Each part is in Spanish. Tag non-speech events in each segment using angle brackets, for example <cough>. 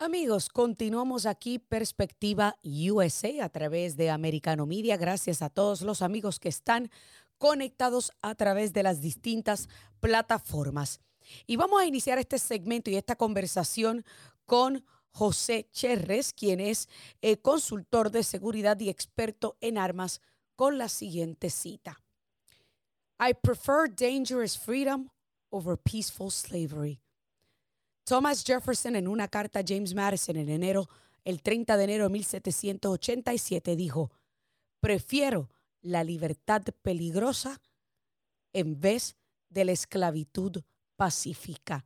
Amigos, continuamos aquí Perspectiva USA a través de Americano Media. Gracias a todos los amigos que están conectados a través de las distintas plataformas. Y vamos a iniciar este segmento y esta conversación con José Cherres, quien es eh, consultor de seguridad y experto en armas, con la siguiente cita. I prefer dangerous freedom over peaceful slavery. Thomas Jefferson en una carta a James Madison en enero, el 30 de enero de 1787 dijo, prefiero la libertad peligrosa en vez de la esclavitud pacífica.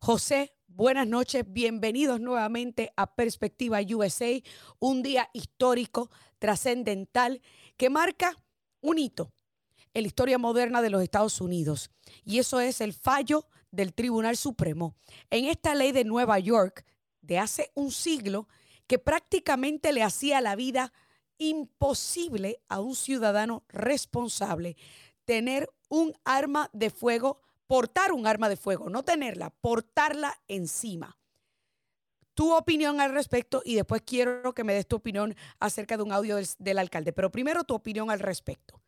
José, buenas noches, bienvenidos nuevamente a Perspectiva USA, un día histórico, trascendental, que marca un hito en la historia moderna de los Estados Unidos. Y eso es el fallo del Tribunal Supremo en esta ley de Nueva York de hace un siglo que prácticamente le hacía la vida imposible a un ciudadano responsable tener un arma de fuego, portar un arma de fuego, no tenerla, portarla encima. Tu opinión al respecto y después quiero que me des tu opinión acerca de un audio del, alcalde, pero primero tu opinión al respecto.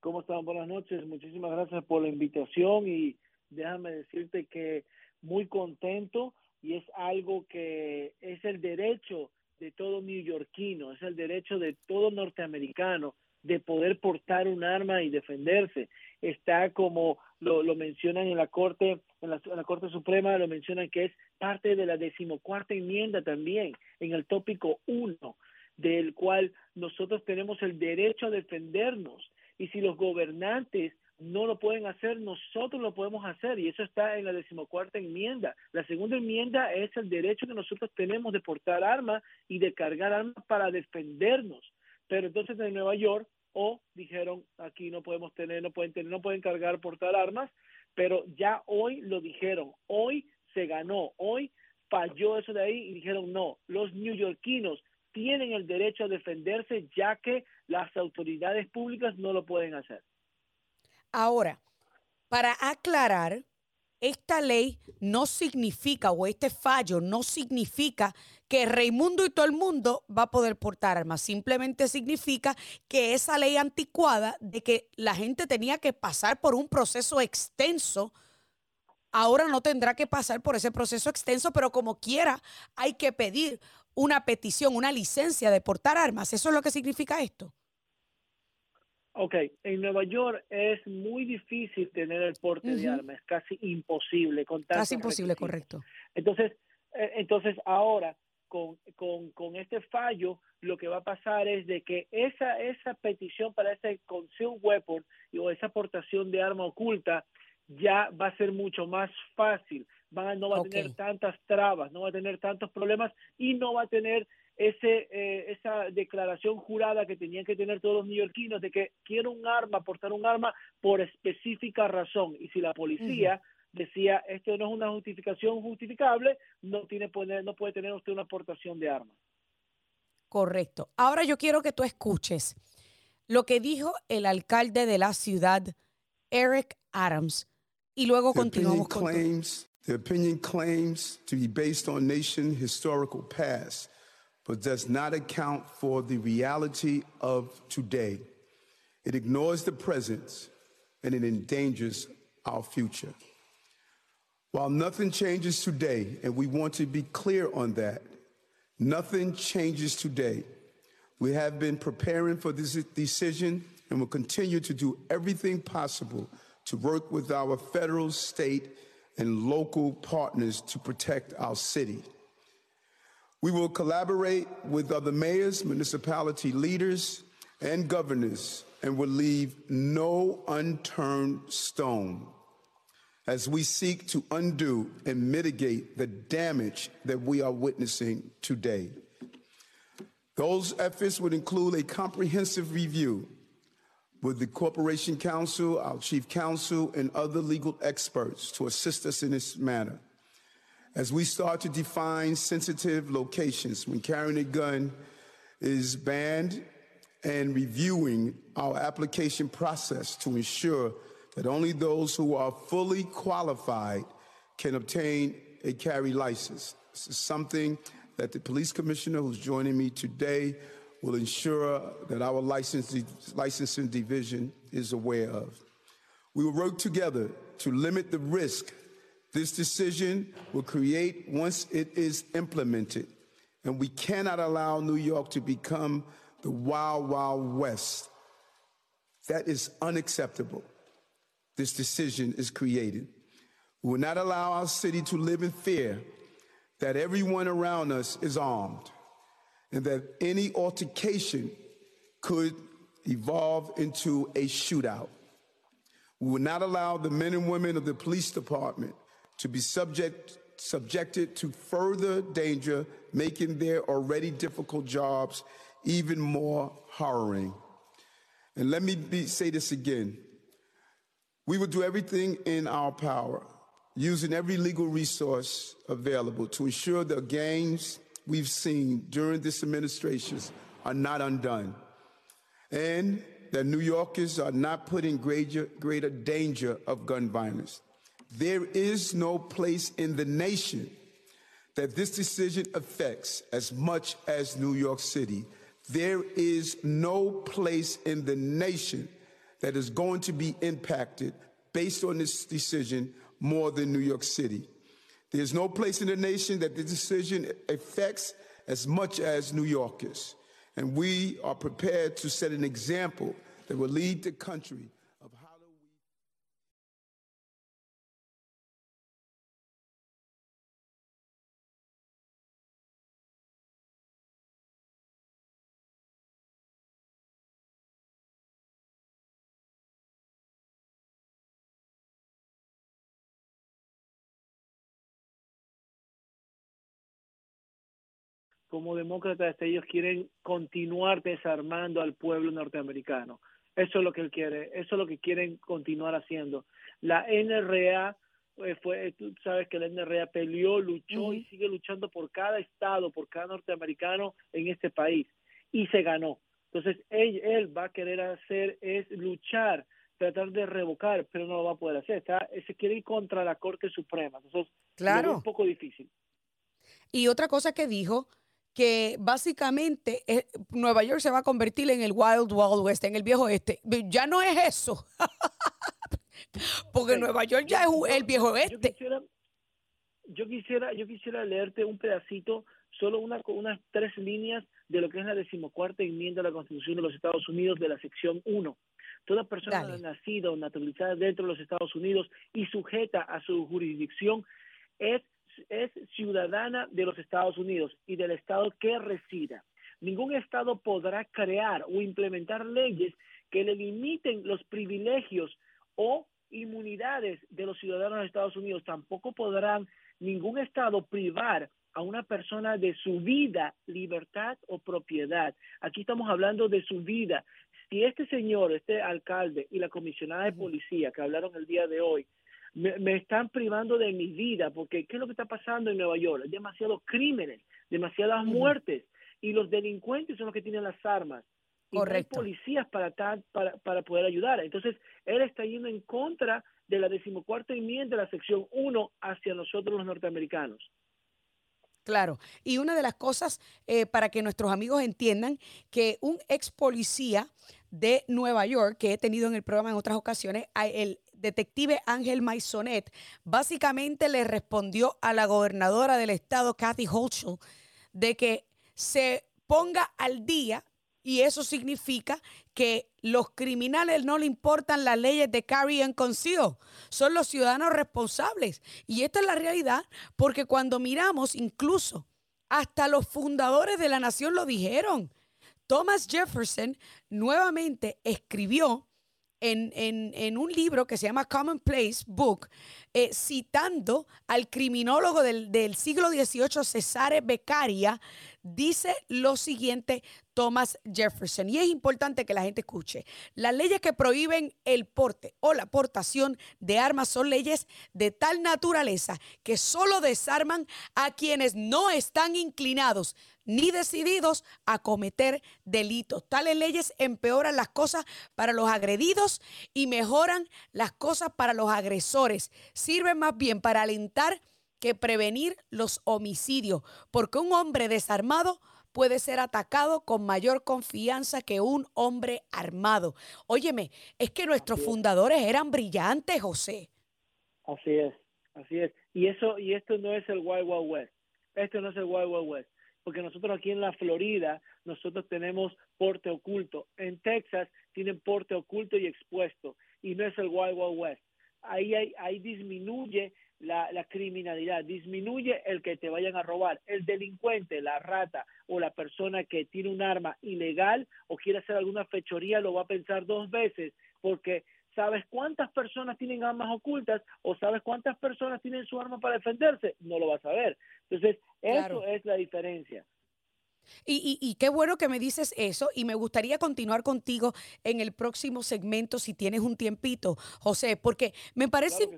¿Cómo están? Buenas noches. Muchísimas gracias por la invitación y déjame decirte que muy contento y es algo que es el derecho de todo neoyorquino, es el derecho de todo norteamericano de poder portar un arma y defenderse. Está como lo, lo mencionan en la Corte, en la, en Corte Suprema, lo mencionan que es parte de la decimocuarta enmienda también, en el tópico 1, del cual nosotros tenemos el derecho a defendernos. Y si los gobernantes no lo pueden hacer, nosotros lo podemos hacer y eso está en la decimocuarta enmienda. La segunda enmienda es el derecho que nosotros tenemos de portar armas y de cargar armas para defendernos. Pero entonces en Nueva York o dijeron aquí no podemos tener, no pueden tener, no pueden cargar, portar armas, pero ya hoy lo dijeron, hoy se ganó, hoy falló eso de ahí y dijeron no, los neoyorquinos tienen el derecho a defenderse ya que las autoridades públicas no lo pueden hacer. Ahora, para aclarar, esta ley no significa, o este fallo no significa que Raimundo y todo el mundo va a poder portar armas. Simplemente significa que esa ley anticuada de que la gente tenía que pasar por un proceso extenso, ahora no tendrá que pasar por ese proceso extenso, pero como quiera hay que pedir una petición, una licencia de portar armas. ¿Eso es lo que significa esto? Ok, en Nueva York es muy difícil tener el porte de armas, es casi imposible. Con casi imposible, correcto. Entonces, eh, entonces ahora con, con, con, este fallo, lo que va a pasar es de que esa, esa petición para ese concealed weapon o esa aportación de arma oculta ya va a ser mucho más fácil, va, no va a tener tantas trabas, no va a tener tantos problemas y no va a tener ese, eh, esa declaración jurada que tenían que tener todos los neoyorquinos de que quiero un arma, portar un arma por específica razón. Y si la policía decía esto no es una justificación justificable, no, tiene poder, no puede tener usted una aportación de armas. Correcto. Ahora yo quiero que tú escuches lo que dijo el alcalde de la ciudad, Eric Adams, y luego continuamos con claims, The opinion claims to be based on nation historical past. But does not account for the reality of today. It ignores the present and it endangers our future. While nothing changes today, and we want to be clear on that, nothing changes today. We have been preparing for this decision and will continue to do everything possible to work with our federal, state, and local partners to protect our city. We will collaborate with other mayors, municipality leaders, and governors, and will leave no unturned stone as we seek to undo and mitigate the damage that we are witnessing today. Those efforts would include a comprehensive review with the Corporation Council, our Chief Counsel, and other legal experts to assist us in this matter. As we start to define sensitive locations when carrying a gun is banned and reviewing our application process to ensure that only those who are fully qualified can obtain a carry license. This is something that the police commissioner who's joining me today will ensure that our licensing, licensing division is aware of. We will work together to limit the risk this decision will create once it is implemented. And we cannot allow New York to become the wild, wild west. That is unacceptable. This decision is created. We will not allow our city to live in fear that everyone around us is armed and that any altercation could evolve into a shootout. We will not allow the men and women of the police department to be subject, subjected to further danger, making their already difficult jobs even more harrowing. And let me be, say this again. We will do everything in our power, using every legal resource available to ensure the gains we've seen during this administration are not undone. And that New Yorkers are not put in greater, greater danger of gun violence. There is no place in the nation that this decision affects as much as New York City. There is no place in the nation that is going to be impacted based on this decision more than New York City. There's no place in the nation that the decision affects as much as New Yorkers. And we are prepared to set an example that will lead the country como demócratas ellos quieren continuar desarmando al pueblo norteamericano. Eso es lo que él quiere, eso es lo que quieren continuar haciendo. La NRA eh, fue, tú sabes que la NRA peleó, luchó y sigue luchando por cada estado, por cada norteamericano en este país y se ganó. Entonces él, él va a querer hacer es luchar, tratar de revocar, pero no lo va a poder hacer. Está, se quiere ir contra la Corte Suprema. Entonces, claro. es un poco difícil. Y otra cosa que dijo que básicamente eh, Nueva York se va a convertir en el Wild Wild West, en el viejo este. Ya no es eso. <laughs> Porque Nueva York ya es el viejo oeste. Yo quisiera, yo quisiera, leerte un pedacito, solo una, unas tres líneas de lo que es la decimocuarta enmienda de la Constitución de los Estados Unidos de la sección 1. Toda persona nacida o naturalizada dentro de los Estados Unidos y sujeta a su jurisdicción es es ciudadana de los Estados Unidos y del estado que resida. Ningún estado podrá crear o implementar leyes que le limiten los privilegios o inmunidades de los ciudadanos de Estados Unidos. Tampoco podrán ningún estado privar a una persona de su vida, libertad o propiedad. Aquí estamos hablando de su vida. Si este señor, este alcalde y la comisionada de policía que hablaron el día de hoy, me, están privando de mi vida, porque ¿qué es lo que está pasando en Nueva York? Demasiados crímenes, demasiadas muertes, y los delincuentes son los que tienen las armas. Y hay policías para, para, para poder ayudar. Entonces, él está yendo en contra de la decimocuarta enmienda de la sección 1 hacia nosotros los norteamericanos. Claro, y una de las cosas eh, para que nuestros amigos entiendan que un ex policía de Nueva York, que he tenido en el programa en otras ocasiones, el detective Ángel Maisonet, básicamente le respondió a la gobernadora del estado, Kathy Hochul, de que se ponga al día y eso significa que los criminales no le importan las leyes de carry and conceal, son los ciudadanos responsables. Y esta es la realidad, porque cuando miramos, incluso hasta los fundadores de la nación lo dijeron. Thomas Jefferson nuevamente escribió en, un libro que se llama Commonplace Book, eh, citando al criminólogo del, del siglo XVIII, Cesare Beccaria, dice lo siguiente Thomas Jefferson. Y es importante que la gente escuche. Las leyes que prohíben el porte o la portación de armas son leyes de tal naturaleza que solo desarman a quienes no están inclinados ni decididos a cometer delitos. Tales leyes empeoran las cosas para los agredidos y mejoran las cosas para los agresores. Sirven más bien para alentar que prevenir los homicidios, porque un hombre desarmado puede ser atacado con mayor confianza que un hombre armado. Óyeme, es que nuestros fundadores eran brillantes, José. Así es, así es. Y eso y esto no es el Wild Wild West. Esto no es el Wild Wild West. Porque nosotros aquí en la Florida, nosotros tenemos porte oculto. En Texas tienen porte oculto y expuesto. Y no es el Wild Wild West. Ahí, ahí, ahí disminuye la, la, criminalidad, disminuye el que te vayan a robar. El delincuente, la rata o la persona que tiene un arma ilegal o quiere hacer alguna fechoría lo va a pensar dos veces porque sabes cuántas personas tienen armas ocultas o sabes cuántas personas tienen su arma para defenderse, no lo vas a ver. Entonces, eso es la diferencia. Y, y, qué bueno que me dices eso y me gustaría continuar contigo en el próximo segmento si tienes un tiempito, José, porque me parece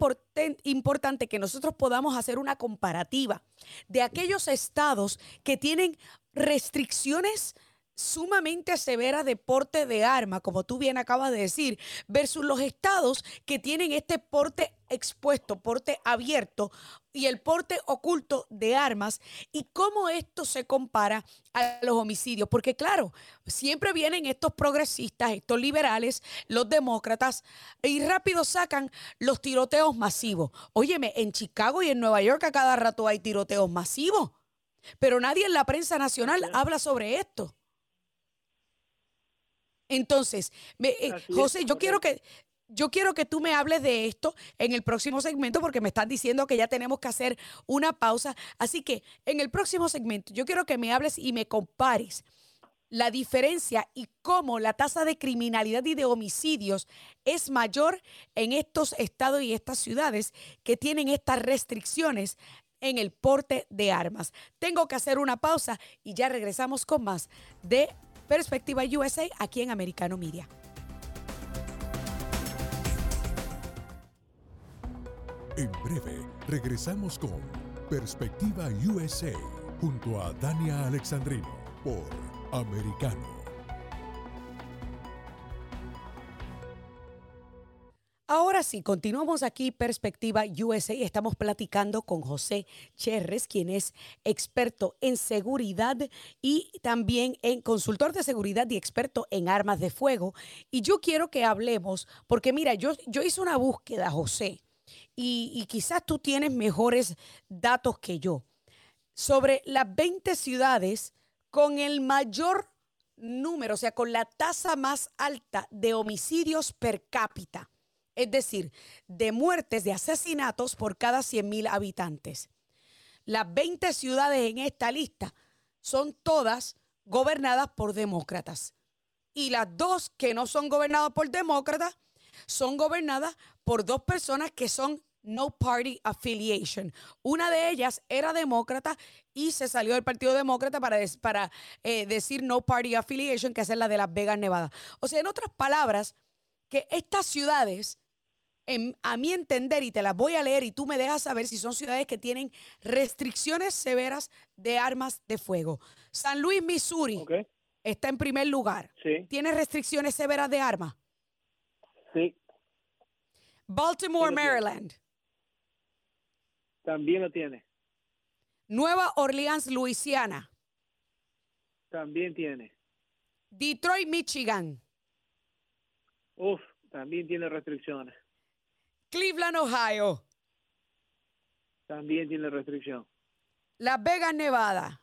importante que nosotros podamos hacer una comparativa de aquellos estados que tienen restricciones sumamente severa de porte de arma, como tú bien acabas de decir, versus los estados que tienen este porte expuesto, porte abierto y el porte oculto de armas y cómo esto se compara a los homicidios. Porque claro, siempre vienen estos progresistas, estos liberales, los demócratas y rápido sacan los tiroteos masivos. Óyeme, en Chicago y en Nueva York a cada rato hay tiroteos masivos, pero nadie en la prensa nacional habla sobre esto. Entonces, eh, José, yo quiero que yo quiero que tú me hables de esto en el próximo segmento porque me estás diciendo que ya tenemos que hacer una pausa. Así que en el próximo segmento yo quiero que me hables y me compares la diferencia y cómo la tasa de criminalidad y de homicidios es mayor en estos estados y estas ciudades que tienen estas restricciones en el porte de armas. Tengo que hacer una pausa y ya regresamos con más de Perspectiva USA aquí en Americano Media. En breve regresamos con Perspectiva USA junto a Dania Alexandrino por Americano. Ahora sí, continuamos aquí, Perspectiva USA. Estamos platicando con José Cherres, quien es experto en seguridad y también en consultor de seguridad y experto en armas de fuego. Y yo quiero que hablemos, porque mira, yo, hice una búsqueda, José, y, y quizás tú tienes mejores datos que yo, sobre las 20 ciudades con el mayor número, o sea, con la tasa más alta de homicidios per cápita es decir, de muertes, de asesinatos por cada 100.000 habitantes. Las 20 ciudades en esta lista son todas gobernadas por demócratas. Y las dos que no son gobernadas por demócratas son gobernadas por dos personas que son no party affiliation. Una de ellas era demócrata y se salió del Partido Demócrata para, eh, decir no party affiliation, que es la de Las Vegas, Nevada. O sea, en otras palabras, que estas ciudades a mi entender, y te las voy a leer y tú me dejas saber si son ciudades que tienen restricciones severas de armas de fuego. San Luis, Missouri, está en primer lugar. ¿Tiene restricciones severas de armas? Sí. Baltimore, Maryland. También lo tiene. Nueva Orleans, Luisiana. También tiene. Detroit, Michigan. Uf, también tiene restricciones. Cleveland, Ohio. También tiene restricción. Las Vegas, Nevada.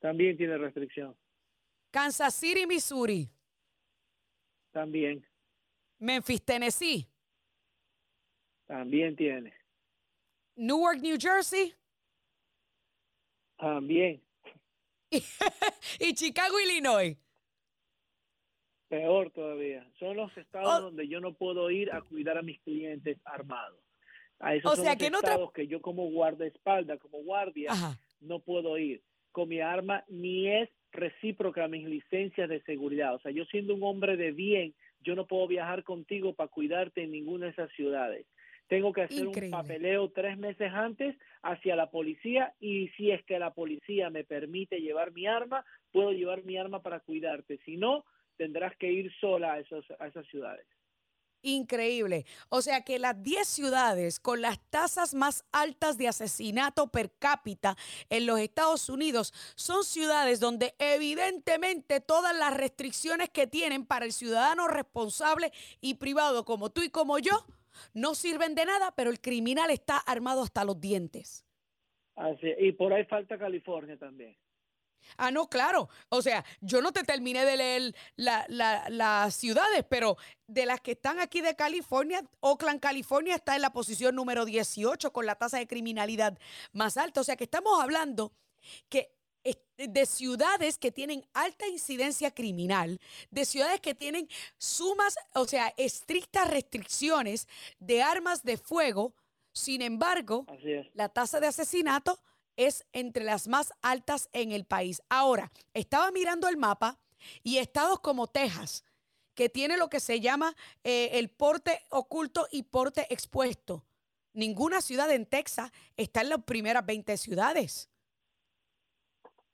También tiene restricción. Kansas City, Missouri. También. Memphis, Tennessee. También tiene. Newark, New Jersey. También. <laughs> y Chicago, Illinois. Peor todavía. Son los estados oh. donde yo no puedo ir a cuidar a mis clientes armados. A esos son los estados que yo como guardaespaldas, como guardia, no puedo ir con mi arma ni es recíproca a mis licencias de seguridad. O sea, yo siendo un hombre de bien, yo no puedo viajar contigo para cuidarte en ninguna de esas ciudades. Tengo que hacer un papeleo tres meses antes hacia la policía y si es que la policía me permite llevar mi arma, puedo llevar mi arma para cuidarte. Si no, tendrás que ir sola a, esos, a esas ciudades. Increíble. O sea que las 10 ciudades con las tasas más altas de asesinato per cápita en los Estados Unidos son ciudades donde evidentemente todas las restricciones que tienen para el ciudadano responsable y privado como tú y como yo no sirven de nada, pero el criminal está armado hasta los dientes. Así, y por ahí falta California también. Ah, no, claro. O sea, yo no te terminé de leer las ciudades, pero de las que están aquí de California, Oakland, California está en la posición número 18 con la tasa de criminalidad más alta. O sea, que estamos hablando que de ciudades que tienen alta incidencia criminal, de ciudades que tienen sumas, o sea, estrictas restricciones de armas de fuego. Sin embargo, la tasa de asesinato es entre las más altas en el país. Ahora, estaba mirando el mapa y estados como Texas, que tiene lo que se llama eh, el porte oculto y porte expuesto. Ninguna ciudad en Texas está en las primeras 20 ciudades.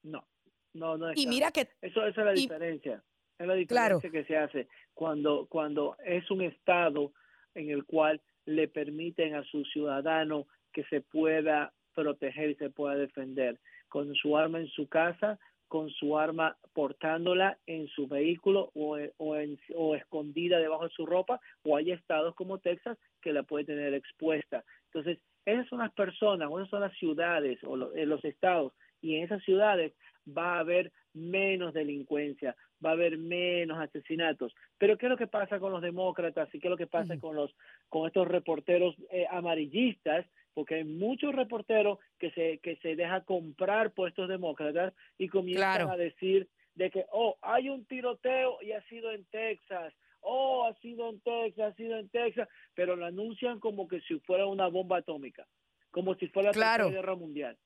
No, no, no. Y mira que... Eso, esa es la diferencia. Es la diferencia que se hace cuando, cuando es un estado en el cual le permiten a su ciudadano que se pueda proteger y se pueda defender con su arma en su casa, con su arma portándola en su vehículo o, o, o escondida debajo de su ropa, o hay estados como Texas que la puede tener expuesta. Entonces, esas son las personas, esas son las ciudades o los estados, y en esas ciudades va a haber menos delincuencia, va a haber menos asesinatos. Pero ¿qué es lo que pasa con los demócratas y qué es lo que pasa con los con estos reporteros eh, amarillistas? Porque hay muchos reporteros que se que se deja comprar puestos demócratas y comienzan a decir de que oh hay un tiroteo y ha sido en Texas oh, ha sido en Texas, ha sido en Texas, pero lo anuncian como que si fuera una bomba atómica, como si fuera la Primera Guerra Mundial.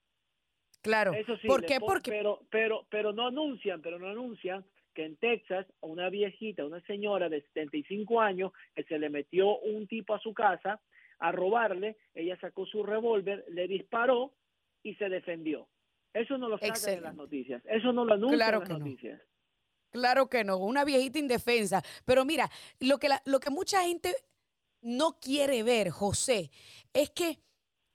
Claro. Eso sí, ¿Por qué? Porque... Pero, pero, pero no anuncian, pero no anuncian que en Texas una viejita, una señora de 75 años, que se le metió un tipo a su casa a robarle, ella sacó su revólver, le disparó y se defendió. Eso no lo sacan en las noticias, eso no lo anuncian en las noticias. Claro que no, una viejita indefensa. Pero mira, lo que, lo que mucha gente no quiere ver, José, es que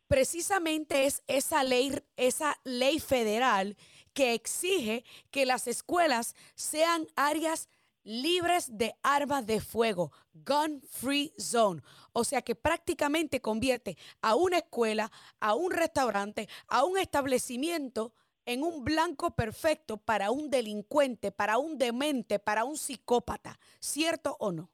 precisamente es esa ley, esa ley federal que exige que las escuelas sean áreas libres de armas de fuego, gun free zone. O sea que prácticamente convierte a una escuela, a un restaurante, a un establecimiento en un blanco perfecto para un delincuente, para un demente, para un psicópata. ¿Cierto o no?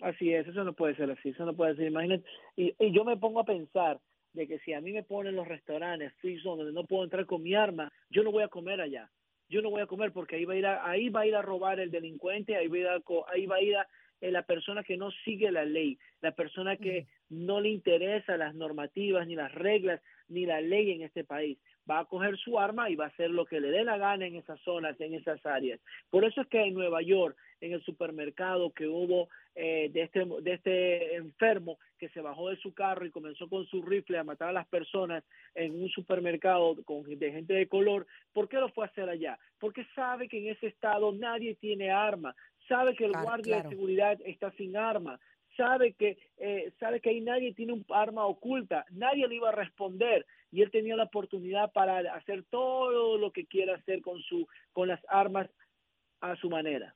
Así es, eso no puede ser así, eso no puede ser. Imagínate, y, yo me pongo a pensar de que si a mí me ponen los restaurantes free zone donde no puedo entrar con mi arma, yo no voy a comer allá. Yo no voy a comer porque ahí va a ir a, ahí va a ir a robar el delincuente, ahí va a ir a, ahí va a ir a eh, la persona que no sigue la ley, la persona que no le interesa las normativas, ni las reglas, ni la ley en este país. Va a coger su arma y va a hacer lo que le dé la gana en esas zonas, en esas áreas. Por eso es que en Nueva York, en el supermercado que hubo eh, de, este, de este enfermo que se bajó de su carro y comenzó con su rifle a matar a las personas en un supermercado con, de gente de color, ¿por qué lo fue a hacer allá? Porque sabe que en ese estado nadie tiene arma, sabe que el guardia de seguridad está sin arma, sabe que eh, sabe que ahí nadie tiene un arma oculta, nadie le iba a responder y él tenía la oportunidad para hacer todo lo que quiera hacer con su con las armas a su manera.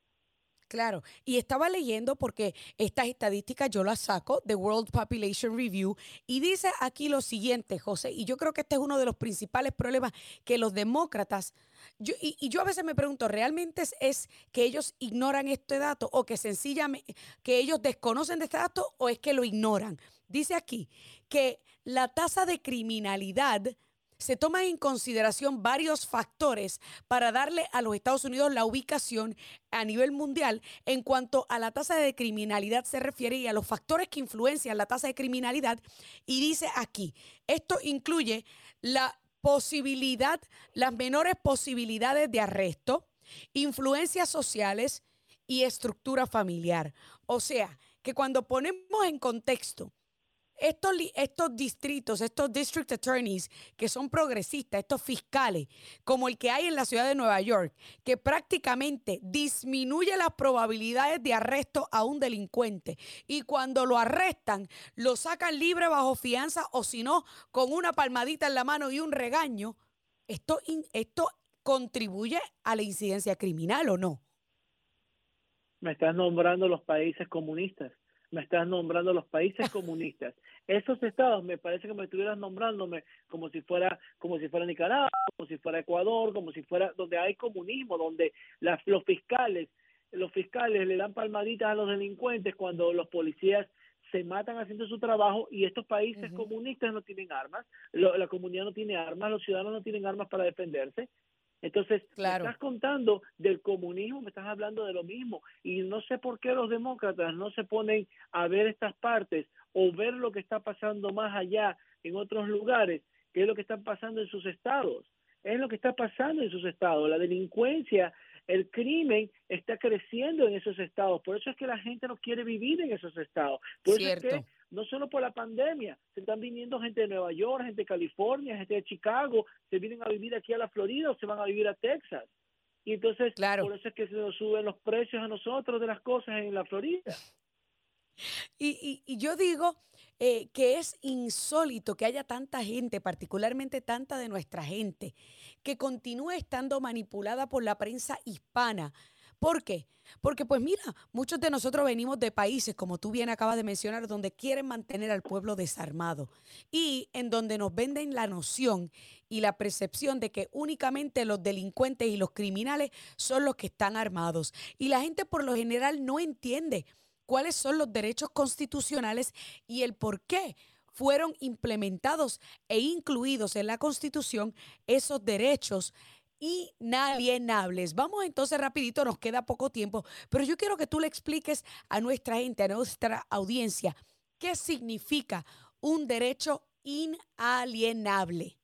Claro, y estaba leyendo porque estas estadísticas yo las saco de World Population Review y dice aquí lo siguiente, José, y yo creo que este es uno de los principales problemas que los demócratas, y, yo a veces me pregunto, ¿realmente es, que ellos ignoran este dato o que sencillamente, que ellos desconocen de este dato o es que lo ignoran? Dice aquí que la tasa de criminalidad se toman en consideración varios factores para darle a los Estados Unidos la ubicación a nivel mundial en cuanto a la tasa de criminalidad se refiere y a los factores que influencian la tasa de criminalidad. Y dice aquí, esto incluye la posibilidad, las menores posibilidades de arresto, influencias sociales y estructura familiar. O sea, que cuando ponemos en contexto estos, distritos, estos district attorneys que son progresistas, estos fiscales, como el que hay en la ciudad de Nueva York, que prácticamente disminuye las probabilidades de arresto a un delincuente y cuando lo arrestan, lo sacan libre bajo fianza o si no, con una palmadita en la mano y un regaño, esto contribuye a la incidencia criminal o no? Me estás nombrando los países comunistas me estás nombrando los países comunistas. Esos estados me parece que me estuvieras nombrándome como si fuera como si fuera Nicaragua, como si fuera Ecuador, como si fuera donde hay comunismo, donde las, los fiscales los fiscales le dan palmaditas a los delincuentes cuando los policías se matan haciendo su trabajo y estos países comunistas no tienen armas, la comunidad no tiene armas, los ciudadanos no tienen armas para defenderse entonces, claro. me estás contando del comunismo, me estás hablando de lo mismo. Y no sé por qué los demócratas no se ponen a ver estas partes o ver lo que está pasando más allá en otros lugares, que es lo que está pasando en sus estados. Es lo que está pasando en sus estados. La delincuencia el crimen está creciendo en esos estados. Por eso es que la gente no quiere vivir en esos estados. Por eso es que no solo por la pandemia, se están viniendo gente de Nueva York, gente de California, gente de Chicago, se vienen a vivir aquí a la Florida o se van a vivir a Texas. Y entonces, claro. por eso es que se nos suben los precios a nosotros de las cosas en la Florida. Y, y, yo digo eh, que es insólito que haya tanta gente, particularmente tanta de nuestra gente, que continúe estando manipulada por la prensa hispana. ¿Por qué? Porque pues mira, muchos de nosotros venimos de países, como tú bien acabas de mencionar, donde quieren mantener al pueblo desarmado y en donde nos venden la noción y la percepción de que únicamente los delincuentes y los criminales son los que están armados. Y la gente por lo general no entiende cuáles son los derechos constitucionales y el por qué fueron implementados e incluidos en la Constitución esos derechos inalienables. Vamos entonces rapidito, nos queda poco tiempo, pero yo quiero que tú le expliques a nuestra gente, a nuestra audiencia, qué significa un derecho inalienable.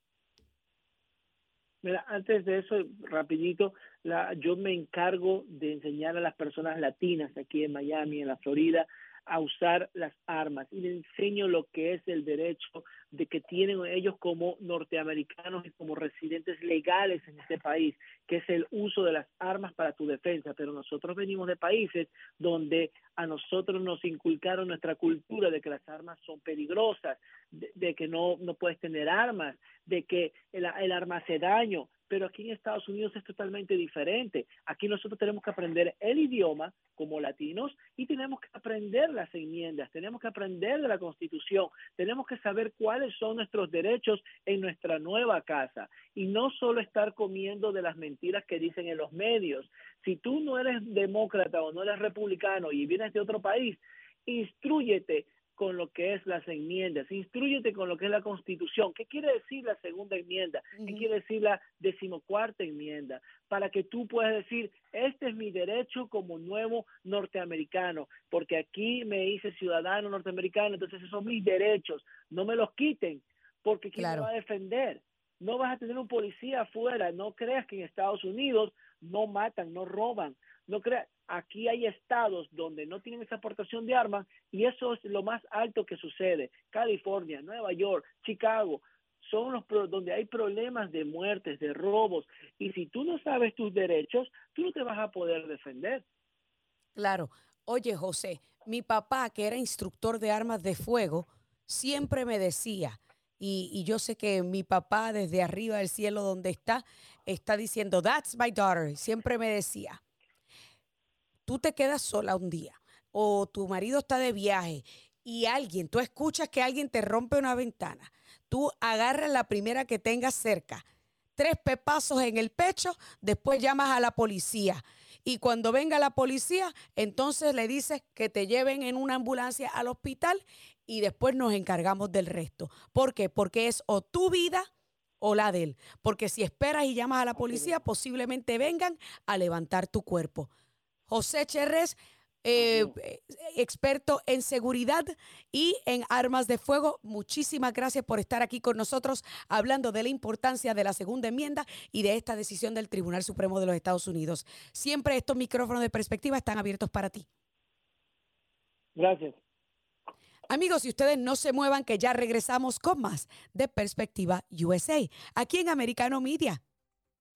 Mira, antes de eso, rapidito, la, yo me encargo de enseñar a las personas latinas aquí en Miami, en la Florida, a usar las armas y les enseño lo que es el derecho de que tienen ellos como norteamericanos y como residentes legales en este país, que es el uso de las armas para tu defensa. Pero nosotros venimos de países donde a nosotros nos inculcaron nuestra cultura de que las armas son peligrosas, de, que no, no puedes tener armas, de que el, el arma hace daño pero aquí en Estados Unidos es totalmente diferente. Aquí nosotros tenemos que aprender el idioma como latinos y tenemos que aprender las enmiendas, tenemos que aprender de la Constitución, tenemos que saber cuáles son nuestros derechos en nuestra nueva casa y no solo estar comiendo de las mentiras que dicen en los medios. Si tú no eres demócrata o no eres republicano y vienes de otro país, instruyete con lo que es las enmiendas, instruyete con lo que es la constitución. ¿Qué quiere decir la segunda enmienda? ¿Qué quiere decir la decimocuarta enmienda? Para que tú puedas decir, este es mi derecho como nuevo norteamericano, porque aquí me hice ciudadano norteamericano, entonces esos son mis derechos, no me los quiten, porque ¿quién me va a defender? No vas a tener un policía afuera, no creas que en Estados Unidos no matan, no roban, no creas, aquí hay estados donde no tienen esa aportación de armas y eso es lo más alto que sucede. California, Nueva York, Chicago, son los donde hay problemas de muertes, de robos. Y si tú no sabes tus derechos, tú no te vas a poder defender. Claro. Oye, José, mi papá, que era instructor de armas de fuego, siempre me decía, y, y, yo sé que mi papá desde arriba del cielo donde está, está diciendo, that's my daughter. Siempre me decía, tú te quedas sola un día o tu marido está de viaje y alguien, tú escuchas que alguien te rompe una ventana, tú agarras la primera que tengas cerca, tres pepazos en el pecho, después llamas a la policía. Y cuando venga la policía, entonces le dices que te lleven en una ambulancia al hospital y después nos encargamos del resto. ¿Por qué? Porque es o tu vida o la de él. Porque si esperas y llamas a la policía, posiblemente vengan a levantar tu cuerpo. José Cherres, eh, experto en seguridad y en armas de fuego. Muchísimas gracias por estar aquí con nosotros hablando de la importancia de la segunda enmienda y de esta decisión del Tribunal Supremo de los Estados Unidos. Siempre estos micrófonos de perspectiva están abiertos para ti. Gracias. Amigos, si ustedes no se muevan, que ya regresamos con más de Perspectiva USA, aquí en Americano Media.